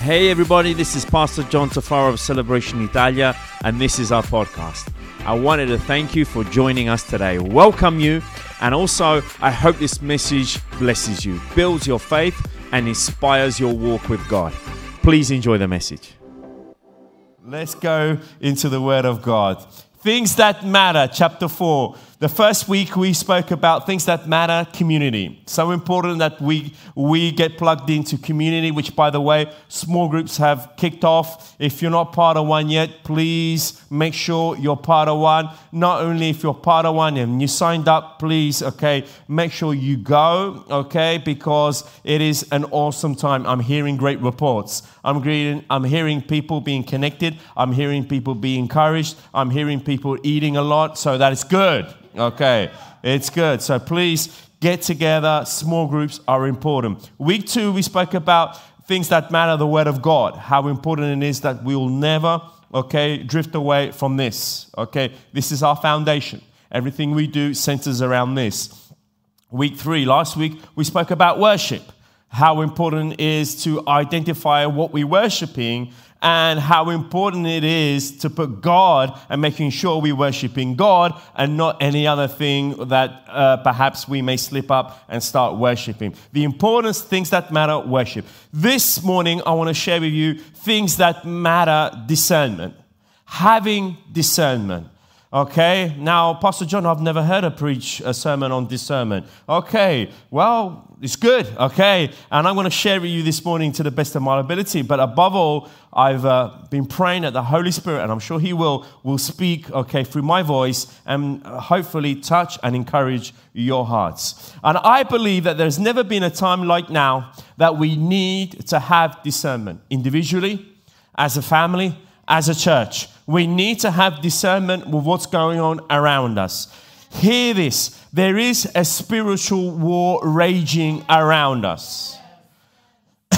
Hey everybody, this is Pastor John Tafaro of Celebration Italia, and this is our podcast. I wanted to thank you for joining us today, welcome you, and also I hope this message blesses you, builds your faith, and inspires your walk with God. Please enjoy the message. Let's go into the Word of God. Things that matter, chapter 4. The first week we spoke about things that matter, community. So important that we, we get plugged into community, which, by the way, small groups have kicked off. If you're not part of one yet, please make sure you're part of one. Not only if you're part of one and you signed up, please, okay, make sure you go, okay, because it is an awesome time. I'm hearing great reports. I'm, hearing, I'm hearing people being connected. I'm hearing people being encouraged. I'm hearing people eating a lot. So that is good. Okay, it's good. So please get together. Small groups are important. Week two, we spoke about things that matter, the Word of God, how important it is that we will never, okay, drift away from this. Okay, this is our foundation. Everything we do centers around this. Week three, last week, we spoke about worship, how important it is to identify what we're worshiping and how important it is to put God and making sure we're worshiping God and not any other thing that uh, perhaps we may slip up and start worshiping. The importance, things that matter, worship. This morning, I want to share with you things that matter, discernment. Having discernment. Okay, now, Pastor John, I've never heard a preach a sermon on discernment. Okay, well, it's good. Okay, and I'm going to share with you this morning to the best of my ability. But above all, I've uh, been praying that the Holy Spirit, and I'm sure He will, will speak, okay, through my voice and hopefully touch and encourage your hearts. And I believe that there's never been a time like now that we need to have discernment individually, as a family, as a church. We need to have discernment with what's going on around us. Hear this there is a spiritual war raging around us.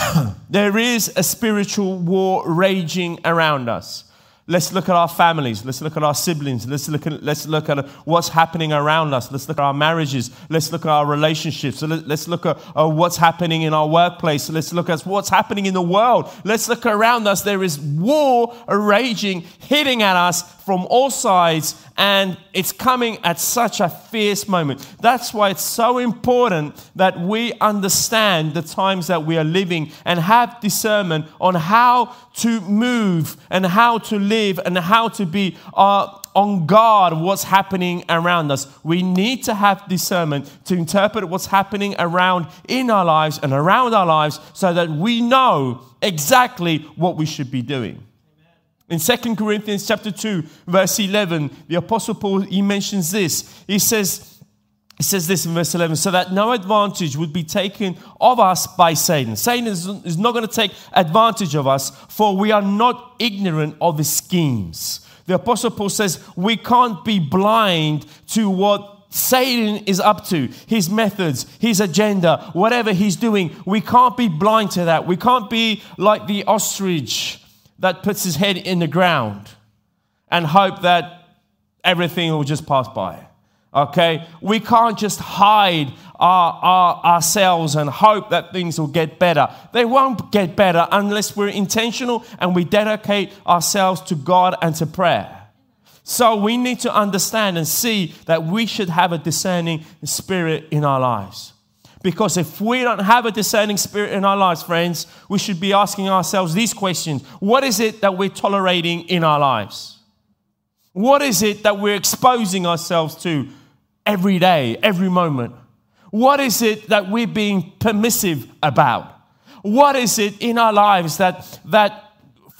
there is a spiritual war raging around us. Let's look at our families. Let's look at our siblings. Let's look at, let's look at what's happening around us. Let's look at our marriages. Let's look at our relationships. Let, us look at uh, what's happening in our workplace. Let's look at what's happening in the world. Let's look around us. There is war raging, hitting at us from all sides, and it's coming at such a fierce moment. That's why it's so important that we understand the times that we are living and have discernment on how to move and how to live and how to be uh, on guard what's happening around us. We need to have discernment to interpret what's happening around in our lives and around our lives so that we know exactly what we should be doing. In 2 Corinthians chapter 2, verse 11, the Apostle Paul, he mentions this. He says, he says this in verse 11, so that no advantage would be taken of us by Satan. Satan is, is not going to take advantage of us, for we are not ignorant of his schemes. The Apostle Paul says we can't be blind to what Satan is up to, his methods, his agenda, whatever he's doing. We can't be blind to that. We can't be like the ostrich that puts his head in the ground and hope that everything will just pass by. Okay? We can't just hide our, our, ourselves and hope that things will get better. They won't get better unless we're intentional and we dedicate ourselves to God and to prayer. So we need to understand and see that we should have a discerning spirit in our lives. Because if we don't have a discerning spirit in our lives, friends, we should be asking ourselves these questions What is it that we're tolerating in our lives? What is it that we're exposing ourselves to every day, every moment? What is it that we're being permissive about? What is it in our lives that, that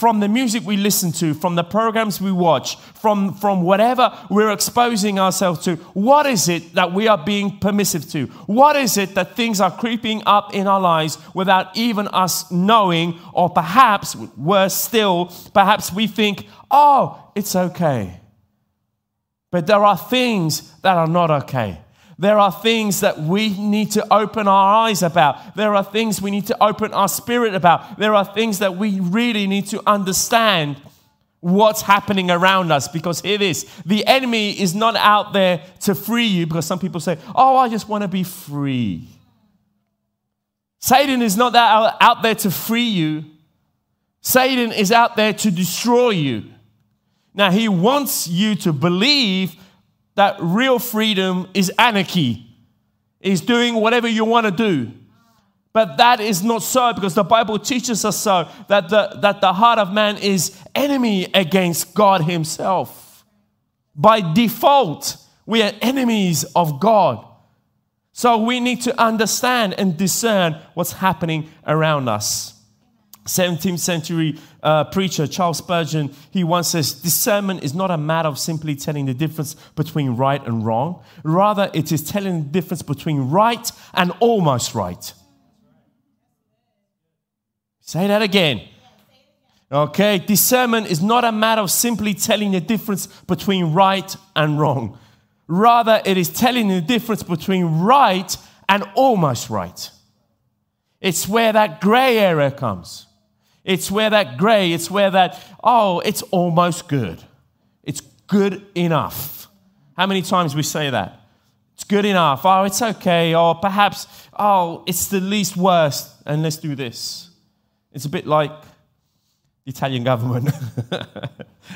from the music we listen to, from the programs we watch, from, from whatever we're exposing ourselves to, what is it that we are being permissive to? What is it that things are creeping up in our lives without even us knowing, or perhaps worse still, perhaps we think, oh, it's okay. But there are things that are not okay. There are things that we need to open our eyes about. There are things we need to open our spirit about. There are things that we really need to understand what's happening around us. Because hear this the enemy is not out there to free you, because some people say, Oh, I just want to be free. Satan is not that out there to free you. Satan is out there to destroy you. Now, he wants you to believe that real freedom is anarchy, is doing whatever you want to do. But that is not so because the Bible teaches us so that the, that the heart of man is enemy against God Himself. By default, we are enemies of God. So we need to understand and discern what's happening around us. 17th century uh, preacher Charles Spurgeon, he once says, Discernment is not a matter of simply telling the difference between right and wrong. Rather, it is telling the difference between right and almost right. Say that again. Okay, discernment is not a matter of simply telling the difference between right and wrong. Rather, it is telling the difference between right and almost right. It's where that gray area comes. It's where that gray, it's where that, oh, it's almost good. It's good enough. How many times we say that? It's good enough. Oh, it's okay. Or perhaps, oh, it's the least worst, and let's do this. It's a bit like the Italian government.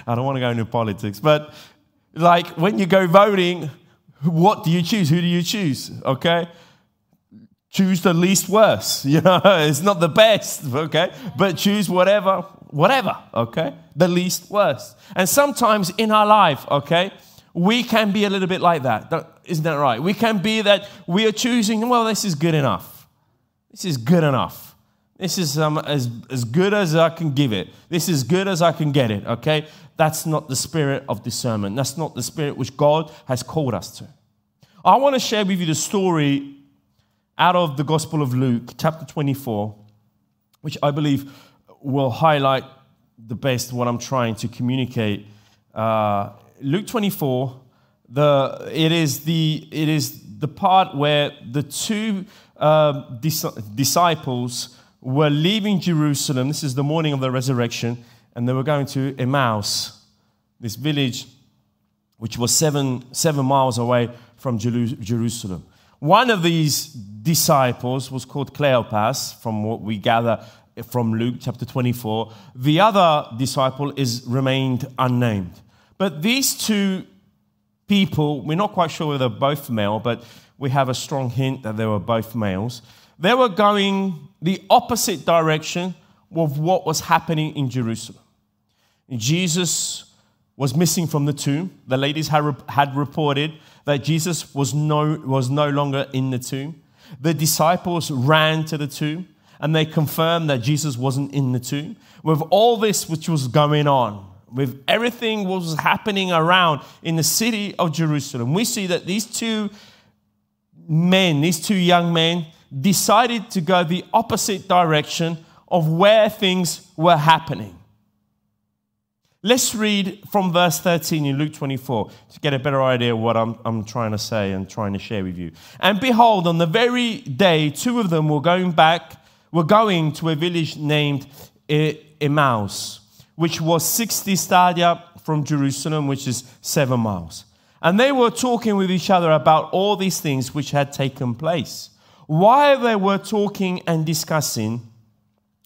I don't want to go into politics, but like when you go voting, what do you choose? Who do you choose? Okay? Choose the least worst. You know, it's not the best, okay? But choose whatever, whatever, okay? The least worst. And sometimes in our life, okay, we can be a little bit like that. Isn't that right? We can be that we are choosing, well, this is good enough. This is good enough. This is um, as, as good as I can give it. This is good as I can get it, okay? That's not the spirit of discernment. That's not the spirit which God has called us to. I want to share with you the story out of the Gospel of Luke, chapter 24, which I believe will highlight the best what I'm trying to communicate. Uh, Luke 24, the, it, is the, it is the part where the two uh, dis- disciples were leaving Jerusalem. This is the morning of the resurrection, and they were going to Emmaus, this village which was seven, seven miles away from Jerusalem. One of these disciples was called Cleopas, from what we gather from Luke chapter 24. The other disciple is remained unnamed. But these two people, we're not quite sure whether they're both male, but we have a strong hint that they were both males. They were going the opposite direction of what was happening in Jerusalem. Jesus was missing from the tomb. The ladies had, had reported that Jesus was no, was no longer in the tomb. The disciples ran to the tomb and they confirmed that Jesus wasn't in the tomb. With all this which was going on, with everything what was happening around in the city of Jerusalem, we see that these two men, these two young men, decided to go the opposite direction of where things were happening. Let's read from verse 13 in Luke 24 to get a better idea of what I'm, I'm trying to say and trying to share with you. And behold, on the very day, two of them were going back, were going to a village named Emmaus, which was 60 stadia from Jerusalem, which is seven miles. And they were talking with each other about all these things which had taken place. While they were talking and discussing,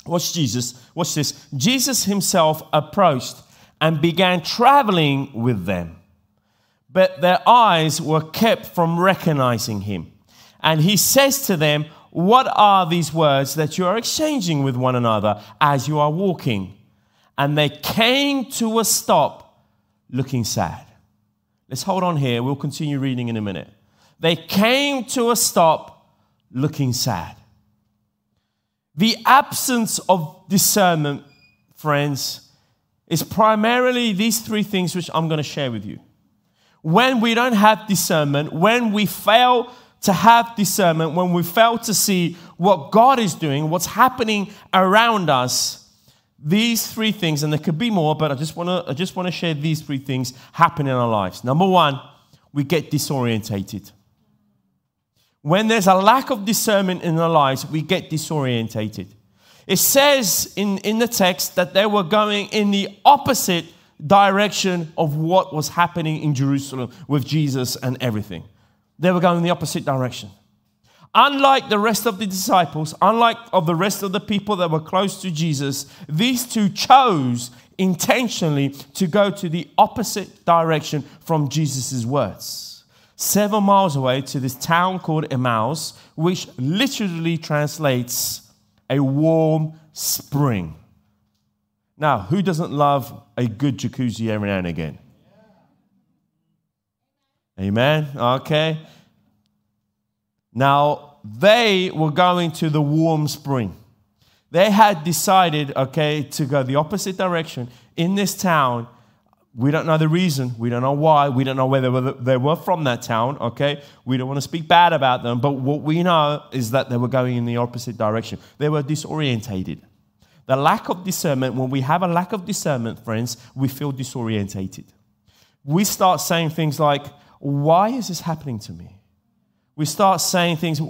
watch Jesus, watch this. Jesus himself approached and began traveling with them. But their eyes were kept from recognizing him. And he says to them, What are these words that you are exchanging with one another as you are walking? And they came to a stop looking sad. Let's hold on here. We'll continue reading in a minute. They came to a stop looking sad. The absence of discernment, friends, is primarily these three things which I'm going to share with you. When we don't have discernment, when we fail to have discernment, when we fail to see what God is doing, what's happening around us, these three things, and there could be more, but I just want to I just want to share these three things happen in our lives. Number one, we get disorientated. When there's a lack of discernment in our lives, we get disorientated. It says in, in the text that they were going in the opposite direction of what was happening in Jerusalem with Jesus and everything. They were going in the opposite direction. Unlike the rest of the disciples, unlike of the rest of the people that were close to Jesus, these two chose intentionally to go to the opposite direction from Jesus' words. Seven miles away to this town called Emmaus, which literally translates a warm spring. Now, who doesn't love a good jacuzzi every now and again? Amen. Okay. Now, they were going to the warm spring. They had decided, okay, to go the opposite direction in this town. We don't know the reason. We don't know why. We don't know whether they were from that town, okay? We don't want to speak bad about them, but what we know is that they were going in the opposite direction. They were disorientated. The lack of discernment, when we have a lack of discernment, friends, we feel disorientated. We start saying things like, Why is this happening to me? We start saying things,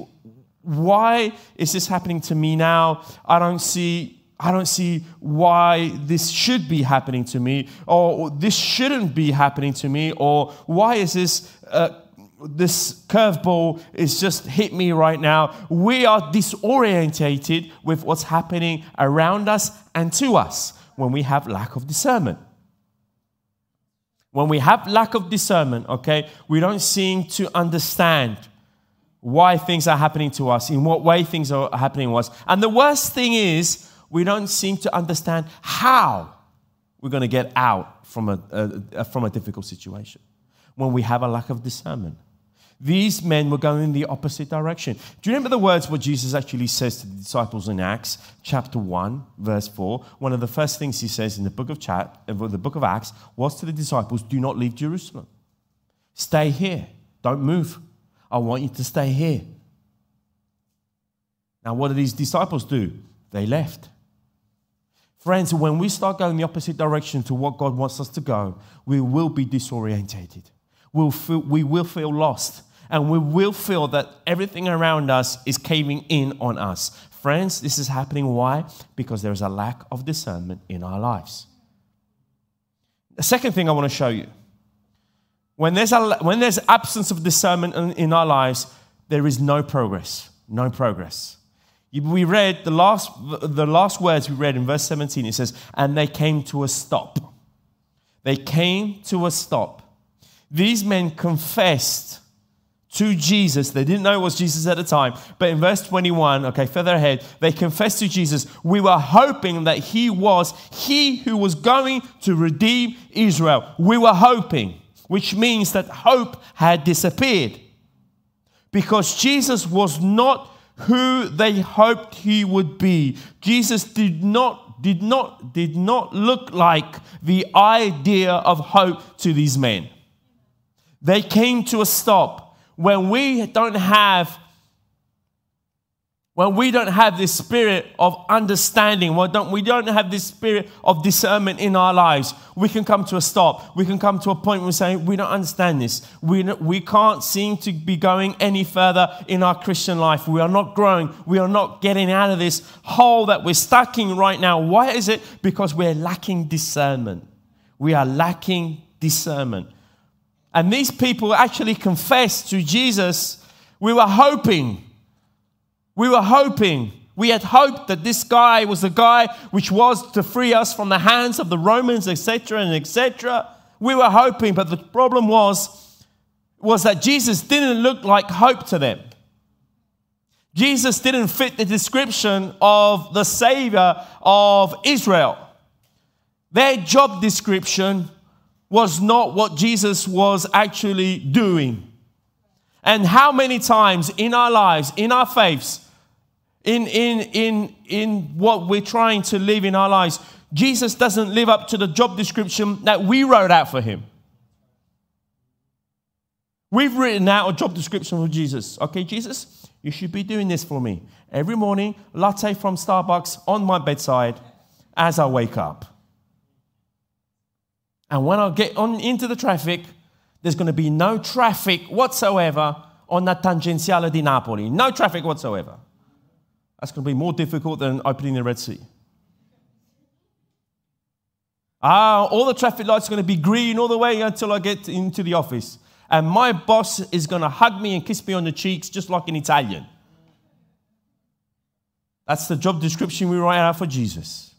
Why is this happening to me now? I don't see. I don't see why this should be happening to me, or this shouldn't be happening to me, or why is this uh, this curveball is just hit me right now. We are disorientated with what's happening around us and to us when we have lack of discernment. When we have lack of discernment, okay, we don't seem to understand why things are happening to us, in what way things are happening to us. And the worst thing is, we don't seem to understand how we're going to get out from a, a, from a difficult situation when we have a lack of discernment. These men were going in the opposite direction. Do you remember the words what Jesus actually says to the disciples in Acts chapter 1, verse 4? One of the first things he says in the book of uh, the book of Acts was to the disciples, do not leave Jerusalem. Stay here. Don't move. I want you to stay here. Now, what did these disciples do? They left. Friends, when we start going the opposite direction to what God wants us to go, we will be disorientated. We'll feel, we will feel lost and we will feel that everything around us is caving in on us. Friends, this is happening why? Because there's a lack of discernment in our lives. The second thing I want to show you when there's, a, when there's absence of discernment in, in our lives, there is no progress. No progress. We read the last, the last words we read in verse 17. It says, And they came to a stop. They came to a stop. These men confessed to Jesus. They didn't know it was Jesus at the time. But in verse 21, okay, further ahead, they confessed to Jesus, We were hoping that he was he who was going to redeem Israel. We were hoping, which means that hope had disappeared because Jesus was not who they hoped he would be. Jesus did not did not did not look like the idea of hope to these men. They came to a stop when we don't have when we don't have this spirit of understanding, when don't, we don't have this spirit of discernment in our lives, we can come to a stop. We can come to a point where we say, we don't understand this. We, we can't seem to be going any further in our Christian life. We are not growing. We are not getting out of this hole that we're stuck in right now. Why is it? Because we're lacking discernment. We are lacking discernment. And these people actually confessed to Jesus, we were hoping, we were hoping, we had hoped that this guy was the guy which was to free us from the hands of the Romans, etc., and etc. We were hoping, but the problem was, was that Jesus didn't look like hope to them. Jesus didn't fit the description of the Savior of Israel. Their job description was not what Jesus was actually doing. And how many times in our lives, in our faiths, in, in, in, in what we're trying to live in our lives, Jesus doesn't live up to the job description that we wrote out for him. We've written out a job description for Jesus. Okay, Jesus, you should be doing this for me. Every morning, latte from Starbucks on my bedside as I wake up. And when I get on into the traffic, there's going to be no traffic whatsoever on that tangenziale di Napoli. No traffic whatsoever. That's going to be more difficult than opening the Red Sea. Ah, all the traffic lights are going to be green all the way until I get into the office. And my boss is going to hug me and kiss me on the cheeks just like an Italian. That's the job description we write out for Jesus.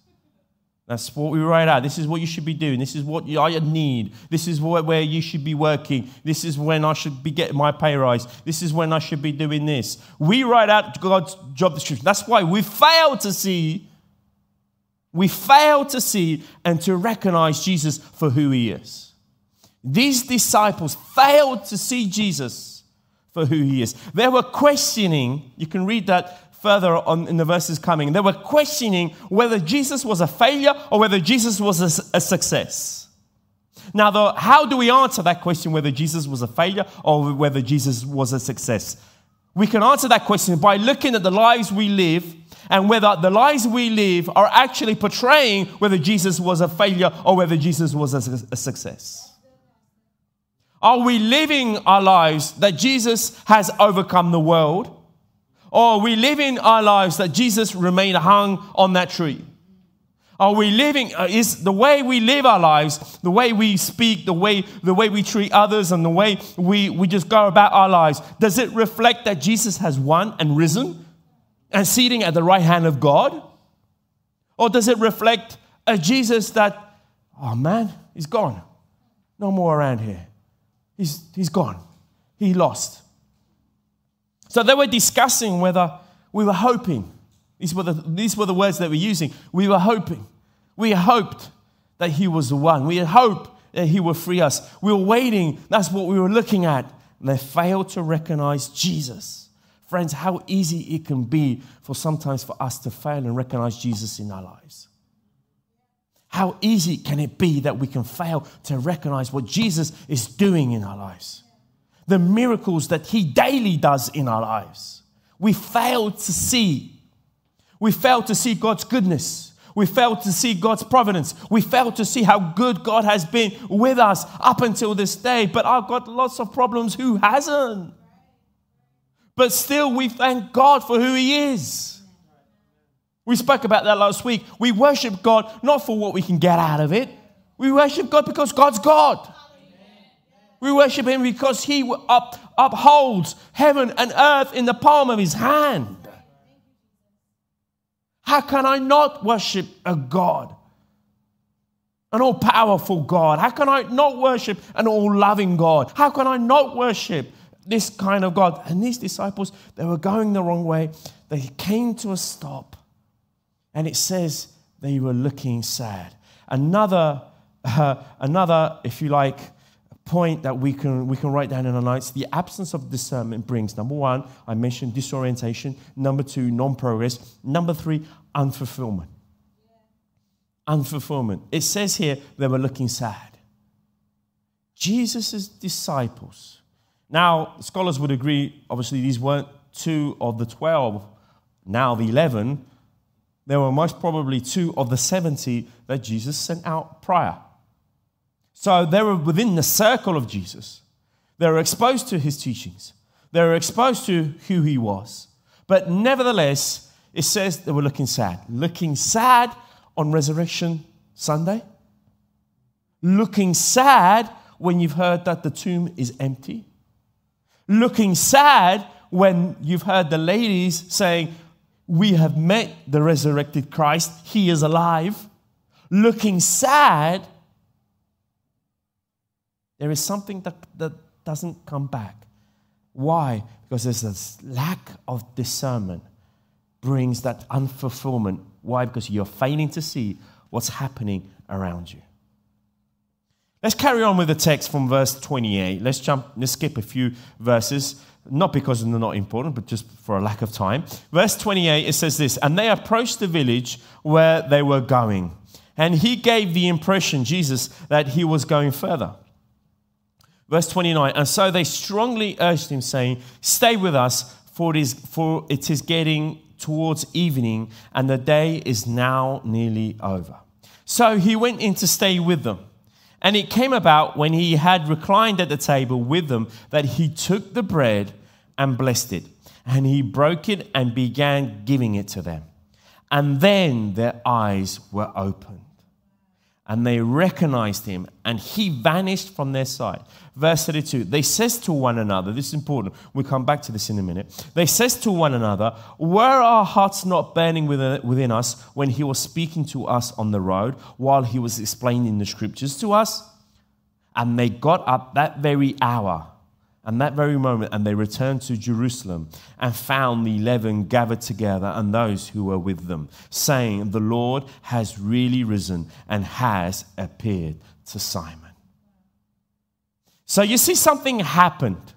That's what we write out. This is what you should be doing. This is what I need. This is where you should be working. This is when I should be getting my pay rise. This is when I should be doing this. We write out God's job description. That's why we fail to see, we fail to see and to recognize Jesus for who he is. These disciples failed to see Jesus for who he is. They were questioning, you can read that further on in the verses coming, they were questioning whether Jesus was a failure or whether Jesus was a, a success. Now, how do we answer that question whether Jesus was a failure or whether Jesus was a success? We can answer that question by looking at the lives we live and whether the lives we live are actually portraying whether Jesus was a failure or whether Jesus was a, a success. Are we living our lives that Jesus has overcome the world? Are we living our lives that Jesus remained hung on that tree? Are we living, uh, is the way we live our lives, the way we speak, the way, the way we treat others, and the way we, we just go about our lives, does it reflect that Jesus has won and risen and seating at the right hand of God? Or does it reflect a Jesus that, oh man, he's gone. No more around here. He's, he's gone. He lost. So they were discussing whether we were hoping. These were the, these were the words they were using. We were hoping. We hoped that he was the one. We hoped that he would free us. We were waiting. That's what we were looking at. And they failed to recognize Jesus. Friends, how easy it can be for sometimes for us to fail and recognize Jesus in our lives. How easy can it be that we can fail to recognize what Jesus is doing in our lives? The miracles that He daily does in our lives. We fail to see. We fail to see God's goodness. We fail to see God's providence. We fail to see how good God has been with us up until this day. But I've got lots of problems. Who hasn't? But still, we thank God for who He is. We spoke about that last week. We worship God not for what we can get out of it, we worship God because God's God. We worship him because he up, upholds heaven and earth in the palm of his hand. How can I not worship a God? An all powerful God. How can I not worship an all loving God? How can I not worship this kind of God? And these disciples, they were going the wrong way. They came to a stop. And it says they were looking sad. Another, uh, another, if you like, point that we can, we can write down in our notes the absence of discernment brings number one, I mentioned disorientation. Number two, non progress. Number three, unfulfillment. Unfulfillment. It says here they were looking sad. Jesus' disciples. Now, scholars would agree, obviously, these weren't two of the 12, now the 11. There were most probably two of the 70 that Jesus sent out prior. So they were within the circle of Jesus. They were exposed to his teachings. They were exposed to who he was. But nevertheless, it says they were looking sad. Looking sad on Resurrection Sunday. Looking sad when you've heard that the tomb is empty. Looking sad when you've heard the ladies saying, We have met the resurrected Christ, he is alive. Looking sad there is something that, that doesn't come back. Why? Because there's this lack of discernment brings that unfulfillment. Why? Because you're failing to see what's happening around you. Let's carry on with the text from verse 28. Let's jump, let's skip a few verses, not because they're not important, but just for a lack of time. Verse 28, it says this And they approached the village where they were going. And he gave the impression, Jesus, that he was going further. Verse 29 And so they strongly urged him, saying, Stay with us, for it is, for it is getting towards evening, and the day is now nearly over. So he went in to stay with them. And it came about when he had reclined at the table with them that he took the bread and blessed it. And he broke it and began giving it to them. And then their eyes were opened and they recognized him, and he vanished from their sight. Verse 32, they says to one another, this is important, we'll come back to this in a minute. They says to one another, were our hearts not burning uh, within us when he was speaking to us on the road, while he was explaining the scriptures to us? And they got up that very hour and that very moment, and they returned to Jerusalem and found the eleven gathered together and those who were with them, saying, The Lord has really risen and has appeared to Simon. So you see, something happened.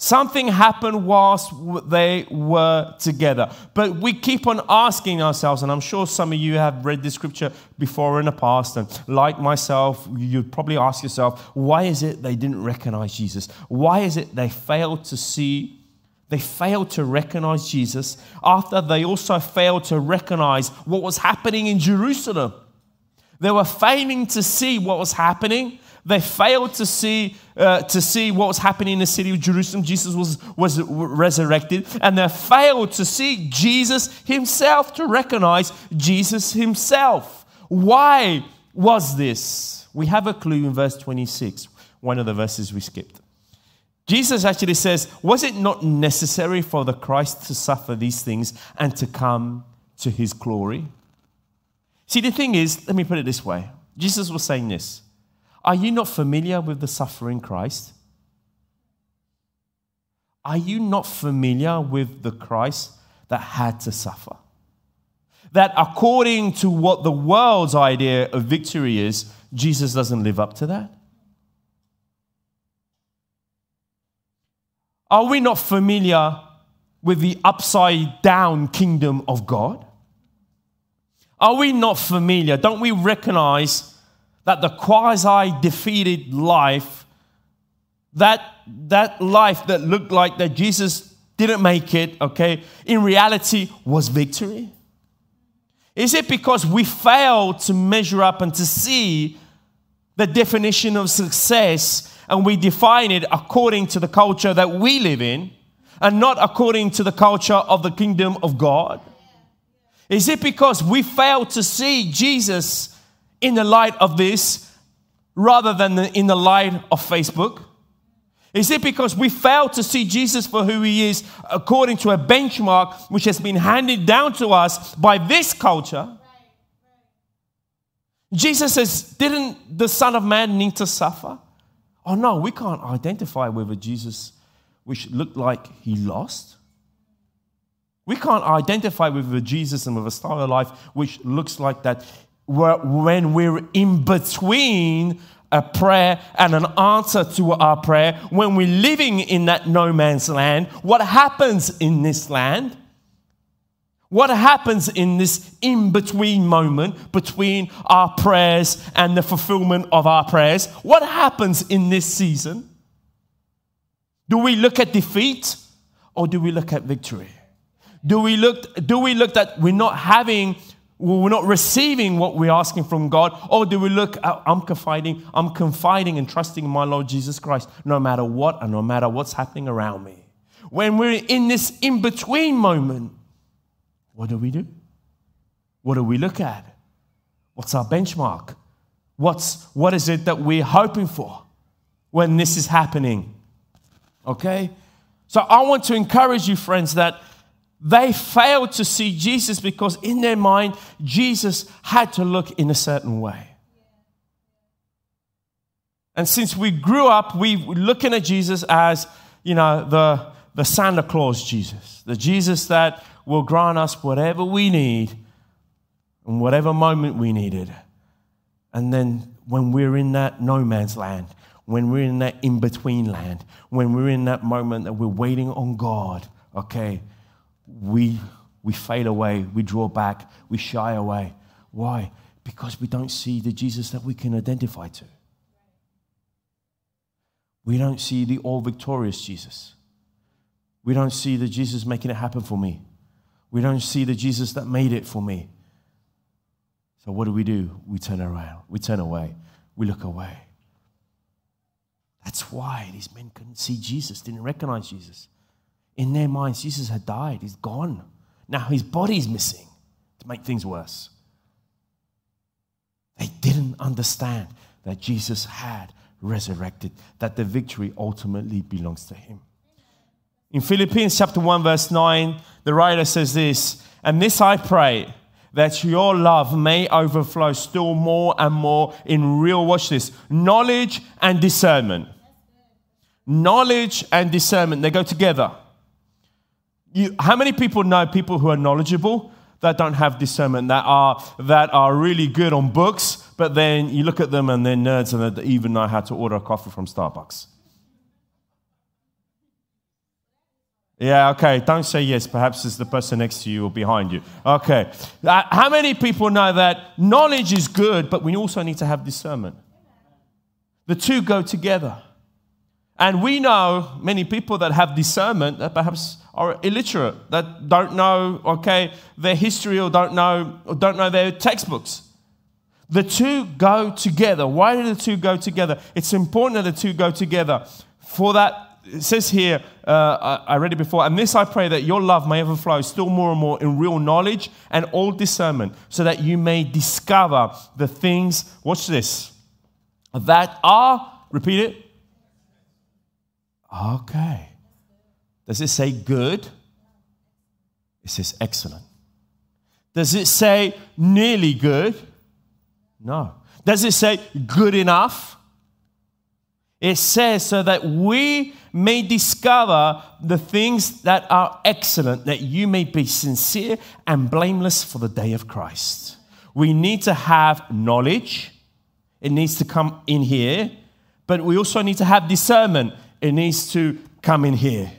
Something happened whilst they were together. But we keep on asking ourselves, and I'm sure some of you have read this scripture before in the past, and like myself, you'd probably ask yourself, why is it they didn't recognize Jesus? Why is it they failed to see? They failed to recognize Jesus after they also failed to recognize what was happening in Jerusalem. They were failing to see what was happening they failed to see, uh, to see what was happening in the city of Jerusalem. Jesus was, was resurrected. And they failed to see Jesus himself, to recognize Jesus himself. Why was this? We have a clue in verse 26, one of the verses we skipped. Jesus actually says, Was it not necessary for the Christ to suffer these things and to come to his glory? See, the thing is, let me put it this way Jesus was saying this are you not familiar with the suffering Christ? Are you not familiar with the Christ that had to suffer? That according to what the world's idea of victory is, Jesus doesn't live up to that? Are we not familiar with the upside down kingdom of God? Are we not familiar? Don't we recognize that the quasi defeated life, that, that life that looked like that Jesus didn't make it, okay, in reality was victory? Is it because we fail to measure up and to see the definition of success and we define it according to the culture that we live in and not according to the culture of the kingdom of God? Is it because we fail to see Jesus in the light of this rather than in the light of Facebook? Is it because we fail to see Jesus for who he is according to a benchmark which has been handed down to us by this culture? Jesus says, Didn't the Son of Man need to suffer? Oh no, we can't identify with a Jesus which looked like he lost. We can't identify with a Jesus and with a style of life which looks like that when we're in between a prayer and an answer to our prayer, when we're living in that no man's land, what happens in this land? What happens in this in between moment between our prayers and the fulfillment of our prayers? What happens in this season? Do we look at defeat or do we look at victory? Do we look, do we look that we're not having we're not receiving what we're asking from God, or do we look at, I'm confiding, I'm confiding and trusting in my Lord Jesus Christ no matter what and no matter what's happening around me? When we're in this in between moment, what do we do? What do we look at? What's our benchmark? What's, what is it that we're hoping for when this is happening? Okay? So I want to encourage you, friends, that they failed to see Jesus because in their mind, Jesus had to look in a certain way. And since we grew up, we are looking at Jesus as, you know, the, the Santa Claus Jesus, the Jesus that will grant us whatever we need in whatever moment we needed. And then when we're in that no man's land, when we're in that in between land, when we're in that moment that we're waiting on God, okay, we, we fade away, we draw back, we shy away. Why? Because we don't see the Jesus that we can identify to. We don't see the all victorious Jesus. We don't see the Jesus making it happen for me. We don't see the Jesus that made it for me. So what do we do? We turn around. We turn away. We look away. That's why these men couldn't see Jesus, didn't recognize Jesus in their minds, Jesus had died. He's gone. Now his body's missing to make things worse. They didn't understand that Jesus had resurrected, that the victory ultimately belongs to him. In Philippians chapter 1, verse 9, the writer says this, and this I pray that your love may overflow still more and more in real, watch this, knowledge and discernment. Knowledge and discernment, they go together. You, how many people know people who are knowledgeable that don't have discernment, that are, that are really good on books, but then you look at them and they're nerds and they even know how to order a coffee from Starbucks? Yeah, okay. Don't say yes. Perhaps it's the person next to you or behind you. Okay. Uh, how many people know that knowledge is good, but we also need to have discernment? The two go together. And we know many people that have discernment that perhaps are illiterate, that don't know, okay, their history or don't know, or don't know their textbooks. The two go together. Why do the two go together? It's important that the two go together. For that, it says here, uh, I read it before, and this I pray that your love may overflow still more and more in real knowledge and all discernment, so that you may discover the things, watch this, that are, repeat it, Okay. Does it say good? It says excellent. Does it say nearly good? No. Does it say good enough? It says so that we may discover the things that are excellent, that you may be sincere and blameless for the day of Christ. We need to have knowledge, it needs to come in here, but we also need to have discernment it needs to come in here.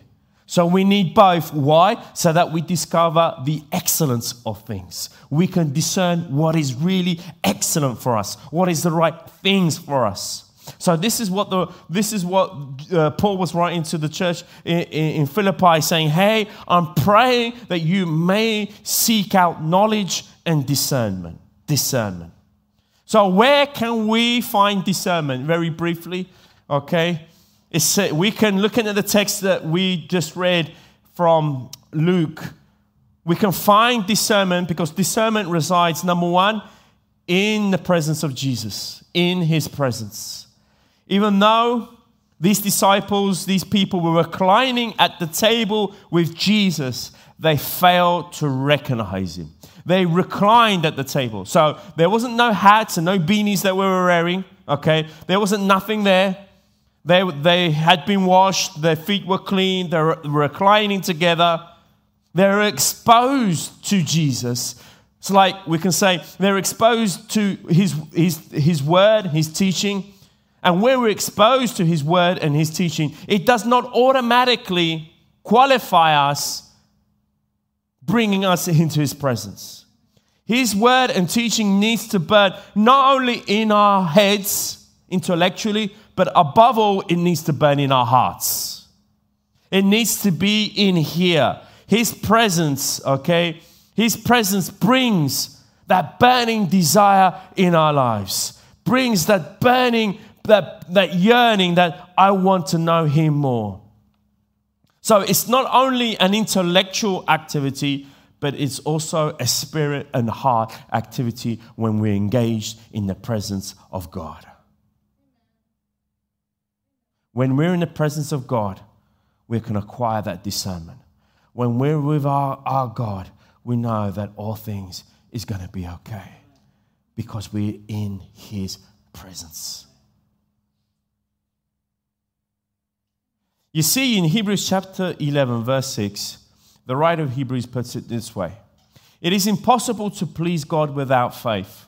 So we need both. Why? So that we discover the excellence of things. We can discern what is really excellent for us, what is the right things for us. So this is what the this is what uh, Paul was writing to the church in, in, in Philippi, saying, "Hey, I'm praying that you may seek out knowledge and discernment. Discernment. So where can we find discernment? Very briefly, okay. It's, we can, looking at the text that we just read from Luke, we can find discernment because discernment resides, number one, in the presence of Jesus, in his presence. Even though these disciples, these people were reclining at the table with Jesus, they failed to recognize him. They reclined at the table. So there wasn't no hats and no beanies that we were wearing, okay? There wasn't nothing there. They, they had been washed, their feet were clean, they're reclining together. They're exposed to Jesus. It's like we can say they're exposed to his, his, his word, his teaching. And when we're exposed to his word and his teaching, it does not automatically qualify us, bringing us into his presence. His word and teaching needs to burn not only in our heads intellectually, but above all, it needs to burn in our hearts. It needs to be in here. His presence, okay? His presence brings that burning desire in our lives, brings that burning, that, that yearning that I want to know Him more. So it's not only an intellectual activity, but it's also a spirit and heart activity when we're engaged in the presence of God. When we're in the presence of God, we can acquire that discernment. When we're with our, our God, we know that all things is going to be okay because we're in His presence. You see, in Hebrews chapter 11, verse 6, the writer of Hebrews puts it this way It is impossible to please God without faith.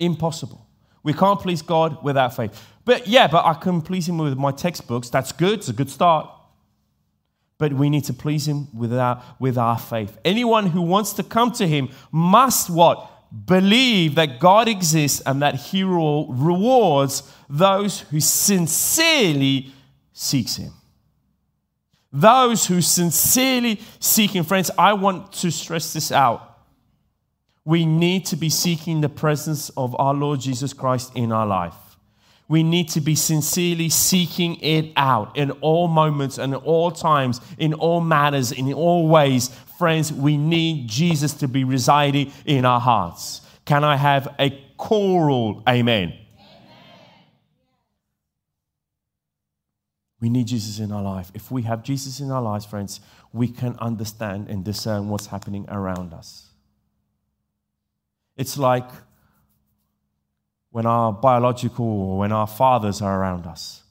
Impossible. We can't please God without faith. But yeah, but I can please Him with my textbooks. That's good. It's a good start. But we need to please Him with our, with our faith. Anyone who wants to come to Him must what? Believe that God exists and that He rewards those who sincerely seeks Him. Those who sincerely seek Him. Friends, I want to stress this out we need to be seeking the presence of our Lord Jesus Christ in our life. We need to be sincerely seeking it out in all moments and at all times, in all matters, in all ways. Friends, we need Jesus to be residing in our hearts. Can I have a choral amen? We need Jesus in our life. If we have Jesus in our lives, friends, we can understand and discern what's happening around us. It's like when our biological or when our fathers are around us.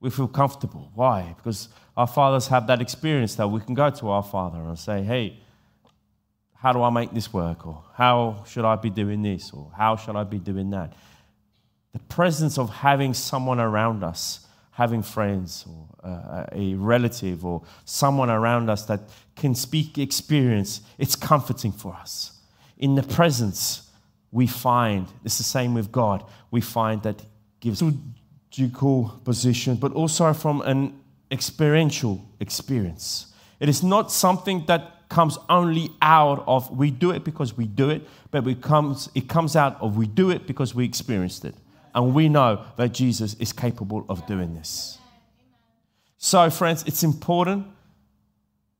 We feel comfortable. Why? Because our fathers have that experience that we can go to our father and say, hey, how do I make this work? Or how should I be doing this? Or how should I be doing that? The presence of having someone around us having friends or uh, a relative or someone around us that can speak experience, it's comforting for us. In the presence, we find, it's the same with God, we find that gives ducal position, but also from an experiential experience. It is not something that comes only out of we do it because we do it, but it comes, it comes out of we do it because we experienced it. And we know that Jesus is capable of doing this. So, friends, it's important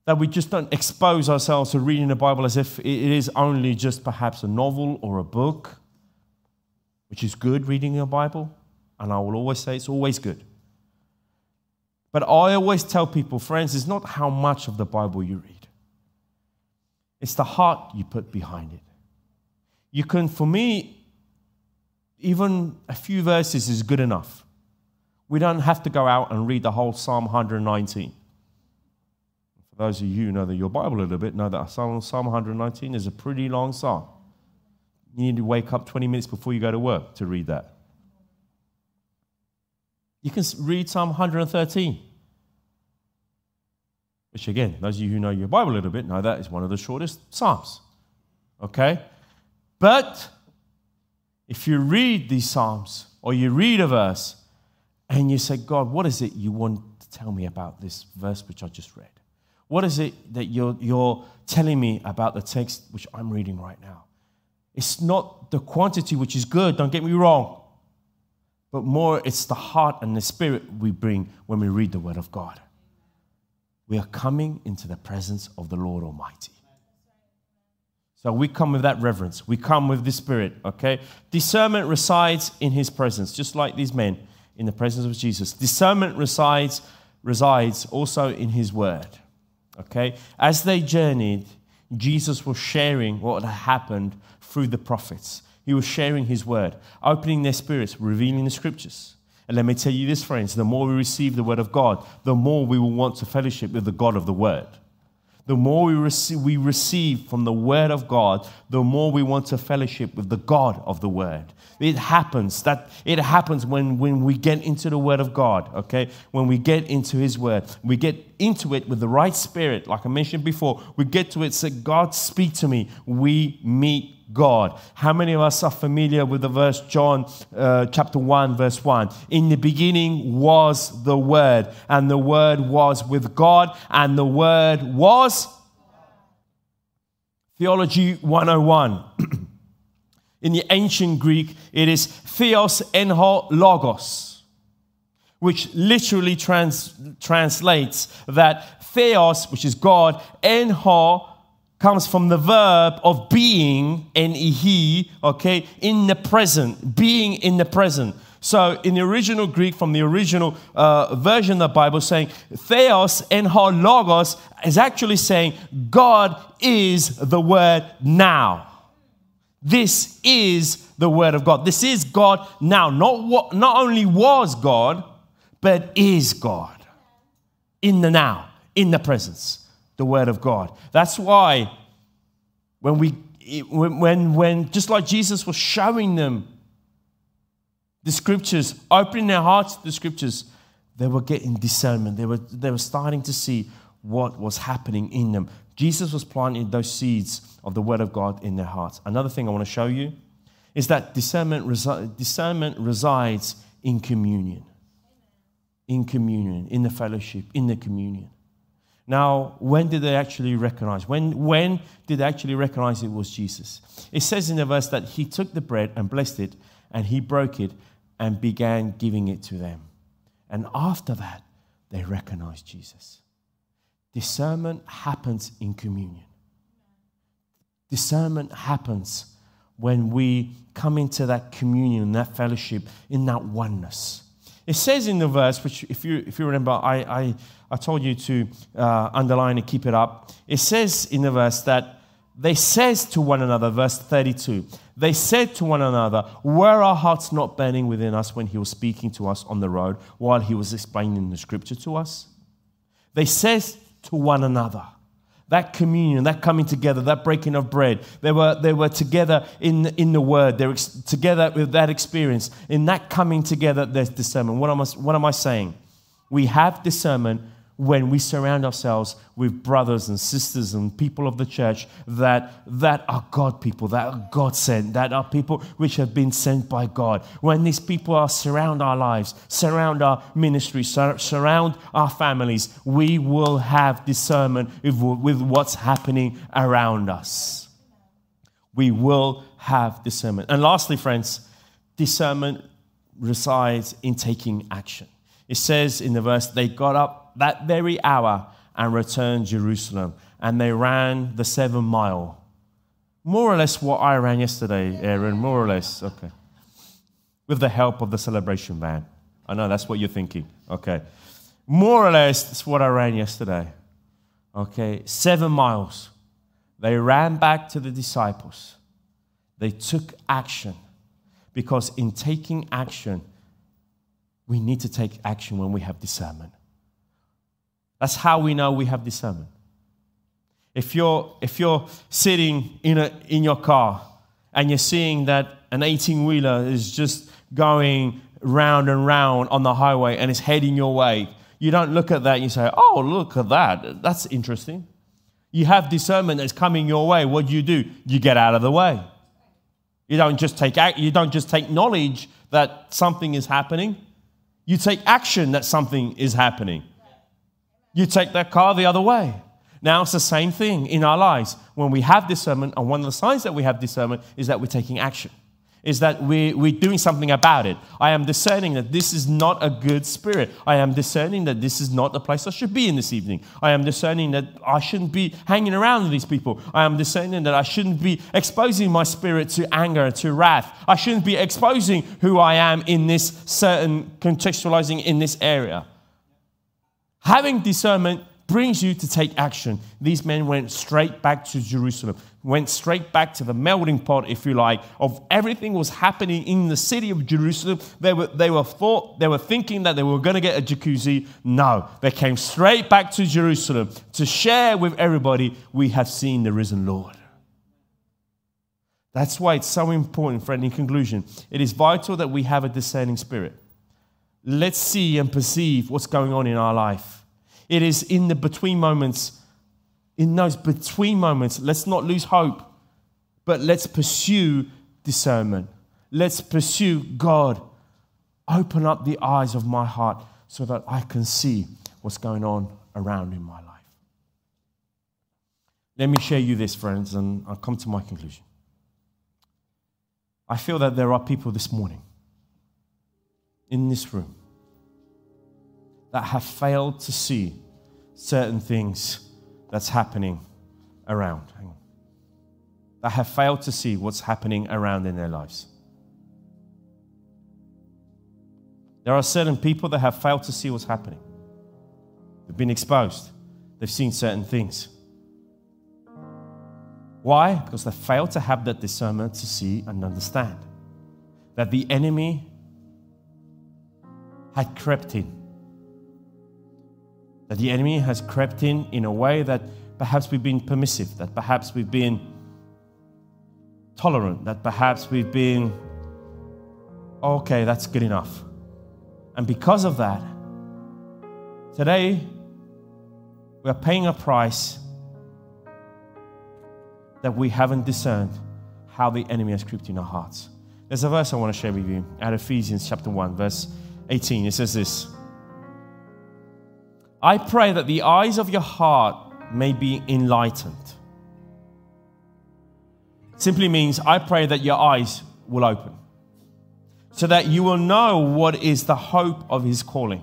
that we just don't expose ourselves to reading the Bible as if it is only just perhaps a novel or a book, which is good reading a Bible. And I will always say it's always good. But I always tell people, friends, it's not how much of the Bible you read, it's the heart you put behind it. You can, for me, even a few verses is good enough. We don't have to go out and read the whole Psalm 119. For those of you who know your Bible a little bit, know that Psalm 119 is a pretty long psalm. You need to wake up 20 minutes before you go to work to read that. You can read Psalm 113, which, again, those of you who know your Bible a little bit know that is one of the shortest Psalms. Okay? But if you read these Psalms or you read a verse and you say, God, what is it you want to tell me about this verse which I just read? What is it that you're, you're telling me about the text which I'm reading right now? It's not the quantity which is good, don't get me wrong, but more it's the heart and the spirit we bring when we read the Word of God. We are coming into the presence of the Lord Almighty. So we come with that reverence. We come with the Spirit, okay? Discernment resides in His presence, just like these men in the presence of Jesus. Discernment resides, resides also in His Word, okay? As they journeyed, Jesus was sharing what had happened through the prophets. He was sharing His Word, opening their spirits, revealing the Scriptures. And let me tell you this, friends the more we receive the Word of God, the more we will want to fellowship with the God of the Word the more we receive, we receive from the Word of God, the more we want to fellowship with the God of the Word. It happens that it happens when, when we get into the Word of God, okay? When we get into His Word, we get into it with the right spirit, like I mentioned before. We get to it, say, God, speak to me. We meet God. How many of us are familiar with the verse John uh, chapter 1, verse 1? In the beginning was the Word, and the Word was with God, and the Word was. Theology 101. In the ancient Greek, it is theos enho logos, which literally trans- translates that theos, which is God, enho comes from the verb of being, and he, okay, in the present, being in the present. So in the original Greek, from the original uh, version of the Bible, saying theos and logos is actually saying God is the word now. This is the word of God. This is God now. Not, what, not only was God, but is God in the now, in the presence the word of God. That's why when we when when when just like Jesus was showing them the scriptures, opening their hearts to the scriptures, they were getting discernment. They were they were starting to see what was happening in them. Jesus was planting those seeds of the word of God in their hearts. Another thing I want to show you is that discernment, resi- discernment resides in communion. In communion, in the fellowship, in the communion. Now, when did they actually recognize? When, when did they actually recognize it was Jesus? It says in the verse that he took the bread and blessed it, and he broke it and began giving it to them. And after that, they recognized Jesus. Discernment happens in communion. Discernment happens when we come into that communion, that fellowship, in that oneness. It says in the verse, which if you, if you remember, I, I, I told you to uh, underline and keep it up. It says in the verse that they says to one another, verse 32, they said to one another, Were our hearts not burning within us when he was speaking to us on the road while he was explaining the scripture to us? They says to one another that communion, that coming together, that breaking of bread. They were, they were together in, in the word. They were ex- together with that experience. In that coming together, there's discernment. What am I, what am I saying? We have discernment when we surround ourselves with brothers and sisters and people of the church that, that are God people, that are God sent, that are people which have been sent by God. When these people are surround our lives, surround our ministry, sur- surround our families, we will have discernment with, with what's happening around us. We will have discernment. And lastly, friends, discernment resides in taking action. It says in the verse, they got up that very hour and returned Jerusalem. And they ran the seven mile. More or less what I ran yesterday, Aaron, more or less. Okay. With the help of the celebration band. I know that's what you're thinking. Okay. More or less, that's what I ran yesterday. Okay. Seven miles. They ran back to the disciples. They took action. Because in taking action, we need to take action when we have discernment. That's how we know we have discernment. If you're, if you're sitting in, a, in your car and you're seeing that an 18 wheeler is just going round and round on the highway and it's heading your way, you don't look at that and you say, Oh, look at that. That's interesting. You have discernment that's coming your way. What do you do? You get out of the way. You don't just take you don't just take knowledge that something is happening. You take action that something is happening you take that car the other way. Now it's the same thing in our lives. When we have discernment, and one of the signs that we have discernment is that we're taking action, is that we, we're doing something about it. I am discerning that this is not a good spirit. I am discerning that this is not the place I should be in this evening. I am discerning that I shouldn't be hanging around with these people. I am discerning that I shouldn't be exposing my spirit to anger, to wrath. I shouldn't be exposing who I am in this certain, contextualizing in this area. Having discernment brings you to take action. These men went straight back to Jerusalem, went straight back to the melting pot, if you like, of everything was happening in the city of Jerusalem. They were, they were thought, they were thinking that they were going to get a jacuzzi. No, they came straight back to Jerusalem to share with everybody, we have seen the risen Lord. That's why it's so important, friend. In conclusion, it is vital that we have a discerning spirit. Let's see and perceive what's going on in our life. It is in the between moments, in those between moments, let's not lose hope, but let's pursue discernment. Let's pursue God. Open up the eyes of my heart so that I can see what's going on around in my life. Let me share you this, friends, and I'll come to my conclusion. I feel that there are people this morning in this room that have failed to see certain things that's happening around. That have failed to see what's happening around in their lives. There are certain people that have failed to see what's happening. They've been exposed. They've seen certain things. Why? Because they failed to have that discernment to see and understand that the enemy had crept in that the enemy has crept in in a way that perhaps we've been permissive, that perhaps we've been tolerant, that perhaps we've been, okay, that's good enough. And because of that, today we're paying a price that we haven't discerned how the enemy has crept in our hearts. There's a verse I want to share with you out of Ephesians chapter 1, verse 18. It says this. I pray that the eyes of your heart may be enlightened. Simply means, I pray that your eyes will open so that you will know what is the hope of his calling.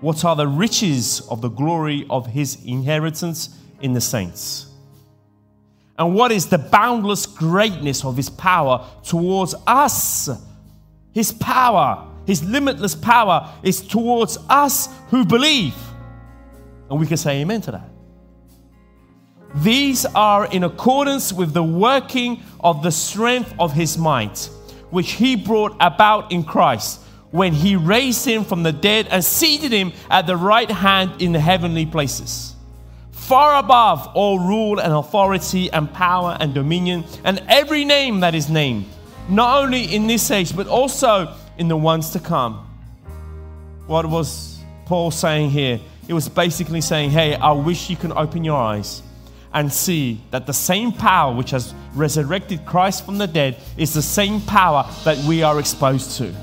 What are the riches of the glory of his inheritance in the saints? And what is the boundless greatness of his power towards us? His power, his limitless power is towards us who believe. And we can say amen to that. These are in accordance with the working of the strength of his might, which he brought about in Christ when he raised him from the dead and seated him at the right hand in the heavenly places, far above all rule and authority and power and dominion and every name that is named, not only in this age, but also in the ones to come. What was Paul saying here? He was basically saying, Hey, I wish you can open your eyes and see that the same power which has resurrected Christ from the dead is the same power that we are exposed to.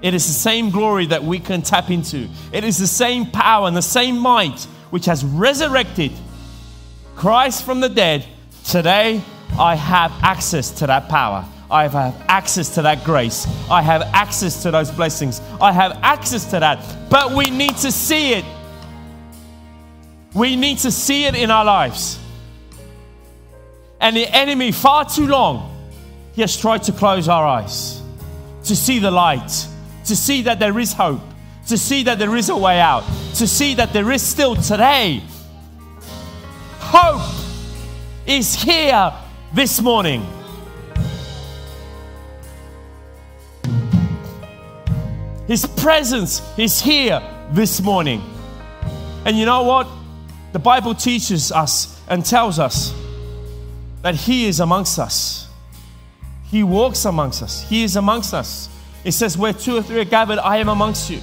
It is the same glory that we can tap into. It is the same power and the same might which has resurrected Christ from the dead. Today, I have access to that power. I have access to that grace. I have access to those blessings. I have access to that. But we need to see it. We need to see it in our lives. And the enemy, far too long, he has tried to close our eyes to see the light, to see that there is hope, to see that there is a way out, to see that there is still today. Hope is here this morning. His presence is here this morning. And you know what? The Bible teaches us and tells us that He is amongst us. He walks amongst us. He is amongst us. It says, Where two or three are gathered, I am amongst you.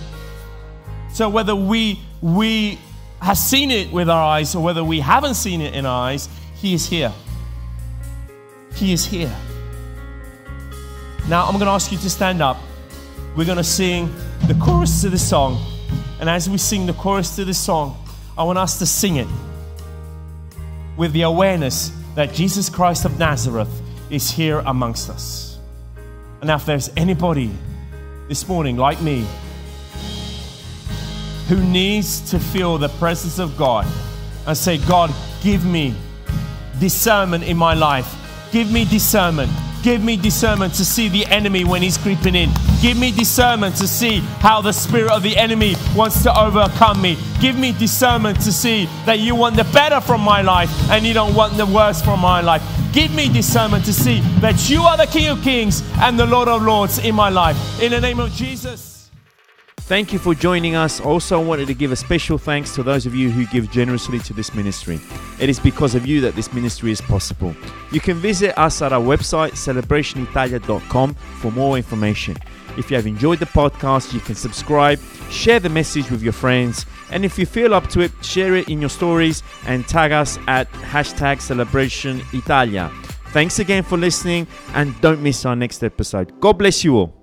So whether we we have seen it with our eyes or whether we haven't seen it in our eyes, He is here. He is here. Now I'm going to ask you to stand up. We're going to sing the chorus to the song. And as we sing the chorus to the song, I want us to sing it with the awareness that Jesus Christ of Nazareth is here amongst us. And if there's anybody this morning like me who needs to feel the presence of God and say, God, give me discernment in my life, give me discernment Give me discernment to see the enemy when he's creeping in. Give me discernment to see how the spirit of the enemy wants to overcome me. Give me discernment to see that you want the better from my life and you don't want the worst from my life. Give me discernment to see that you are the King of Kings and the Lord of Lords in my life. In the name of Jesus. Thank you for joining us. Also, I wanted to give a special thanks to those of you who give generously to this ministry. It is because of you that this ministry is possible. You can visit us at our website, celebrationitalia.com, for more information. If you have enjoyed the podcast, you can subscribe, share the message with your friends, and if you feel up to it, share it in your stories and tag us at hashtag celebration Italia. Thanks again for listening, and don't miss our next episode. God bless you all.